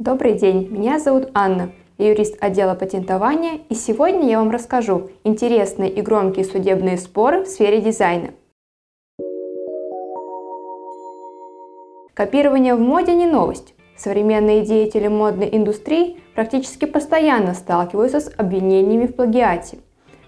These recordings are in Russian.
Добрый день, меня зовут Анна, я юрист отдела патентования, и сегодня я вам расскажу интересные и громкие судебные споры в сфере дизайна. Копирование в моде не новость. Современные деятели модной индустрии практически постоянно сталкиваются с обвинениями в плагиате.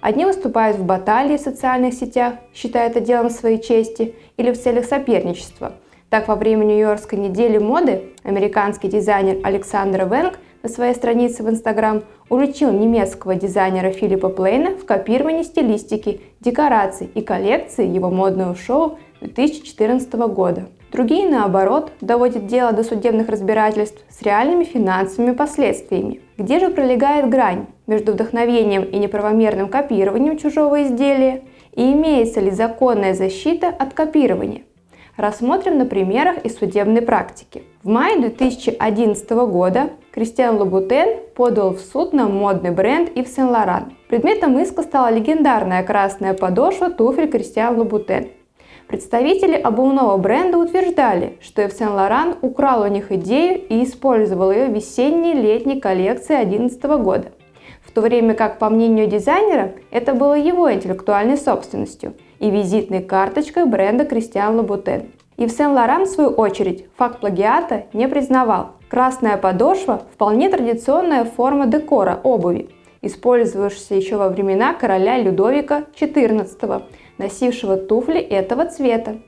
Одни выступают в баталии в социальных сетях, считая это делом своей чести или в целях соперничества – так, во время Нью-Йоркской недели моды американский дизайнер Александр Венг на своей странице в Инстаграм уличил немецкого дизайнера Филиппа Плейна в копировании стилистики, декораций и коллекции его модного шоу 2014 года. Другие, наоборот, доводят дело до судебных разбирательств с реальными финансовыми последствиями. Где же пролегает грань между вдохновением и неправомерным копированием чужого изделия? И имеется ли законная защита от копирования? Рассмотрим на примерах из судебной практики. В мае 2011 года Кристиан Лабутен подал в суд на модный бренд Saint Laurent. Предметом иска стала легендарная красная подошва туфель Кристиан Лабутен. Представители обувного бренда утверждали, что Saint Laurent украл у них идею и использовал ее в весенне-летней коллекции 2011 года. В то время как, по мнению дизайнера, это было его интеллектуальной собственностью – и визитной карточкой бренда Кристиан Лабутен. И в Сен-Лоран, в свою очередь, факт плагиата не признавал. Красная подошва – вполне традиционная форма декора обуви, использовавшаяся еще во времена короля Людовика XIV, носившего туфли этого цвета.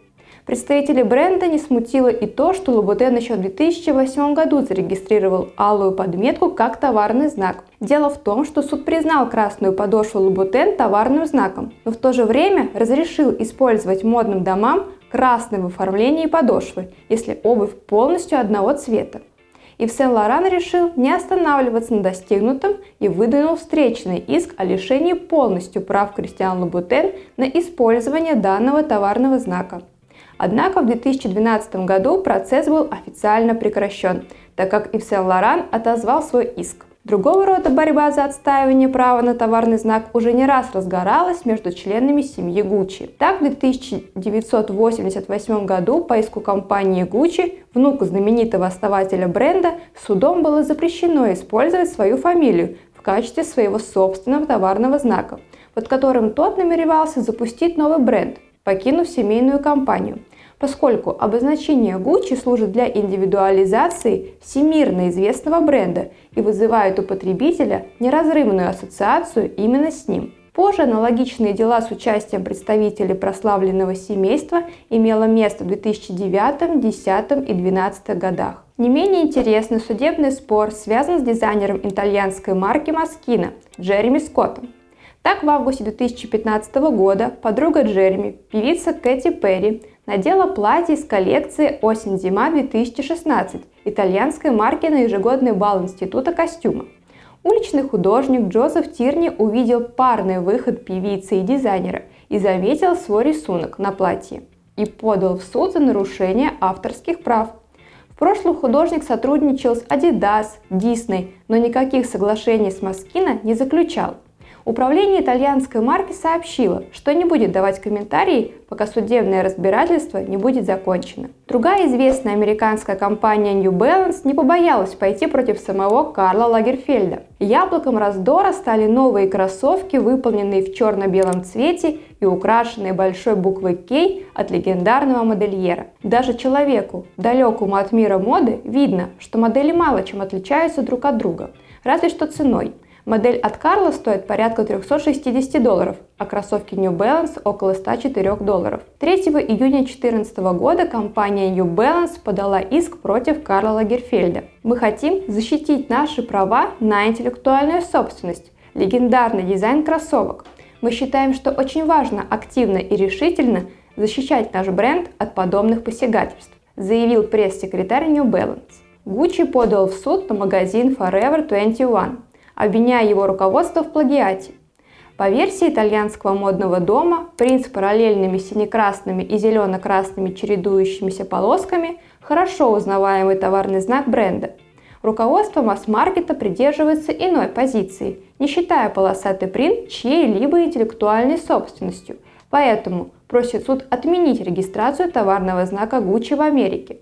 Представителей бренда не смутило и то, что Лабутен еще в 2008 году зарегистрировал алую подметку как товарный знак. Дело в том, что суд признал красную подошву Лабутен товарным знаком, но в то же время разрешил использовать модным домам красное в оформлении подошвы, если обувь полностью одного цвета. И Сен-Лоран решил не останавливаться на достигнутом и выдвинул встречный иск о лишении полностью прав Кристиан Лабутен на использование данного товарного знака. Однако в 2012 году процесс был официально прекращен, так как Ив Сен-Лоран отозвал свой иск. Другого рода борьба за отстаивание права на товарный знак уже не раз разгоралась между членами семьи Гуччи. Так, в 1988 году по иску компании Гуччи, внуку знаменитого основателя бренда, судом было запрещено использовать свою фамилию в качестве своего собственного товарного знака, под которым тот намеревался запустить новый бренд покинув семейную компанию, поскольку обозначение Gucci служит для индивидуализации всемирно известного бренда и вызывает у потребителя неразрывную ассоциацию именно с ним. Позже аналогичные дела с участием представителей прославленного семейства имело место в 2009, 2010 и 2012 годах. Не менее интересный судебный спор связан с дизайнером итальянской марки Москина Джереми Скоттом. Так, в августе 2015 года подруга Джереми, певица Кэти Перри, надела платье из коллекции «Осень-зима 2016» итальянской марки на ежегодный бал Института костюма. Уличный художник Джозеф Тирни увидел парный выход певицы и дизайнера и заметил свой рисунок на платье и подал в суд за нарушение авторских прав. В прошлом художник сотрудничал с Adidas, Disney, но никаких соглашений с Москино не заключал. Управление итальянской марки сообщило, что не будет давать комментарии, пока судебное разбирательство не будет закончено. Другая известная американская компания New Balance не побоялась пойти против самого Карла Лагерфельда. Яблоком раздора стали новые кроссовки, выполненные в черно-белом цвете и украшенные большой буквой K от легендарного модельера. Даже человеку, далекому от мира моды, видно, что модели мало чем отличаются друг от друга, разве что ценой. Модель от Карла стоит порядка 360 долларов, а кроссовки New Balance около 104 долларов. 3 июня 2014 года компания New Balance подала иск против Карла Лагерфельда. Мы хотим защитить наши права на интеллектуальную собственность, легендарный дизайн кроссовок. Мы считаем, что очень важно активно и решительно защищать наш бренд от подобных посягательств, заявил пресс-секретарь New Balance. Gucci подал в суд на магазин Forever 21 обвиняя его руководство в плагиате. По версии итальянского модного дома, принц параллельными сине-красными и зелено-красными чередующимися полосками – хорошо узнаваемый товарный знак бренда. Руководство масс-маркета придерживается иной позиции, не считая полосатый принт чьей-либо интеллектуальной собственностью, поэтому просит суд отменить регистрацию товарного знака Gucci в Америке.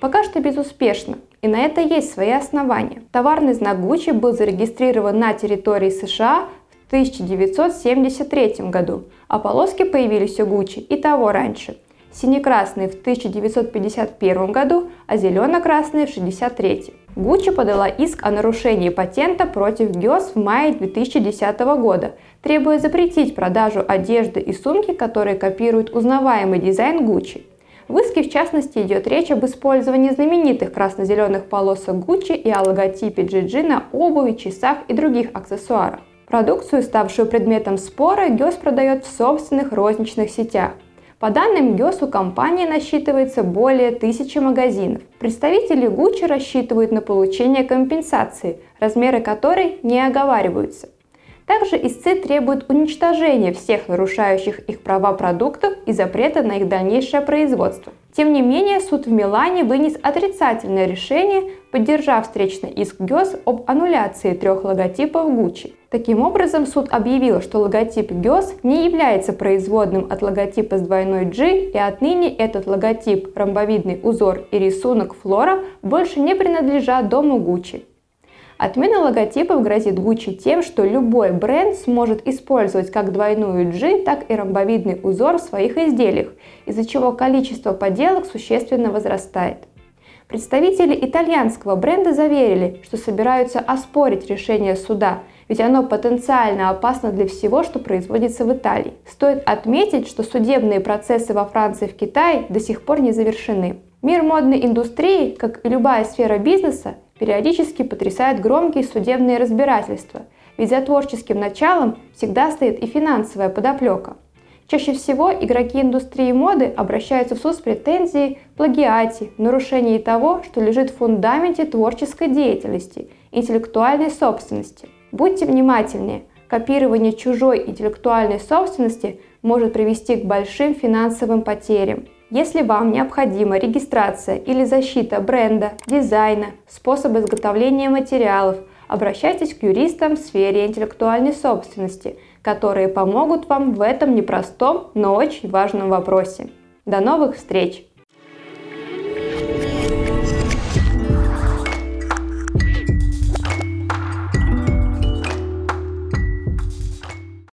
Пока что безуспешно, И на это есть свои основания. Товарный знак Gucci был зарегистрирован на территории США в 1973 году, а полоски появились у Gucci и того раньше. Сине-красный в 1951 году, а зелено-красный в 1963. Гуччи подала иск о нарушении патента против ГИОС в мае 2010 года, требуя запретить продажу одежды и сумки, которые копируют узнаваемый дизайн Гуччи. В иске, в частности, идет речь об использовании знаменитых красно-зеленых полосок Gucci и о логотипе GG на обуви, часах и других аксессуарах. Продукцию, ставшую предметом спора, ГЕС продает в собственных розничных сетях. По данным ГЕС, у компании насчитывается более тысячи магазинов. Представители Gucci рассчитывают на получение компенсации, размеры которой не оговариваются. Также истцы требуют уничтожения всех нарушающих их права продуктов и запрета на их дальнейшее производство. Тем не менее, суд в Милане вынес отрицательное решение, поддержав встречный иск ГЕС об аннуляции трех логотипов Gucci. Таким образом, суд объявил, что логотип ГЕС не является производным от логотипа с двойной G, и отныне этот логотип, ромбовидный узор и рисунок флора больше не принадлежат дому Gucci. Отмена логотипов грозит Gucci тем, что любой бренд сможет использовать как двойную G, так и ромбовидный узор в своих изделиях, из-за чего количество подделок существенно возрастает. Представители итальянского бренда заверили, что собираются оспорить решение суда, ведь оно потенциально опасно для всего, что производится в Италии. Стоит отметить, что судебные процессы во Франции и в Китае до сих пор не завершены. Мир модной индустрии, как и любая сфера бизнеса, периодически потрясают громкие судебные разбирательства, ведь за творческим началом всегда стоит и финансовая подоплека. Чаще всего игроки индустрии моды обращаются в суд с претензией плагиате, нарушении того, что лежит в фундаменте творческой деятельности, интеллектуальной собственности. Будьте внимательнее, копирование чужой интеллектуальной собственности может привести к большим финансовым потерям. Если вам необходима регистрация или защита бренда, дизайна, способа изготовления материалов, обращайтесь к юристам в сфере интеллектуальной собственности, которые помогут вам в этом непростом, но очень важном вопросе. До новых встреч!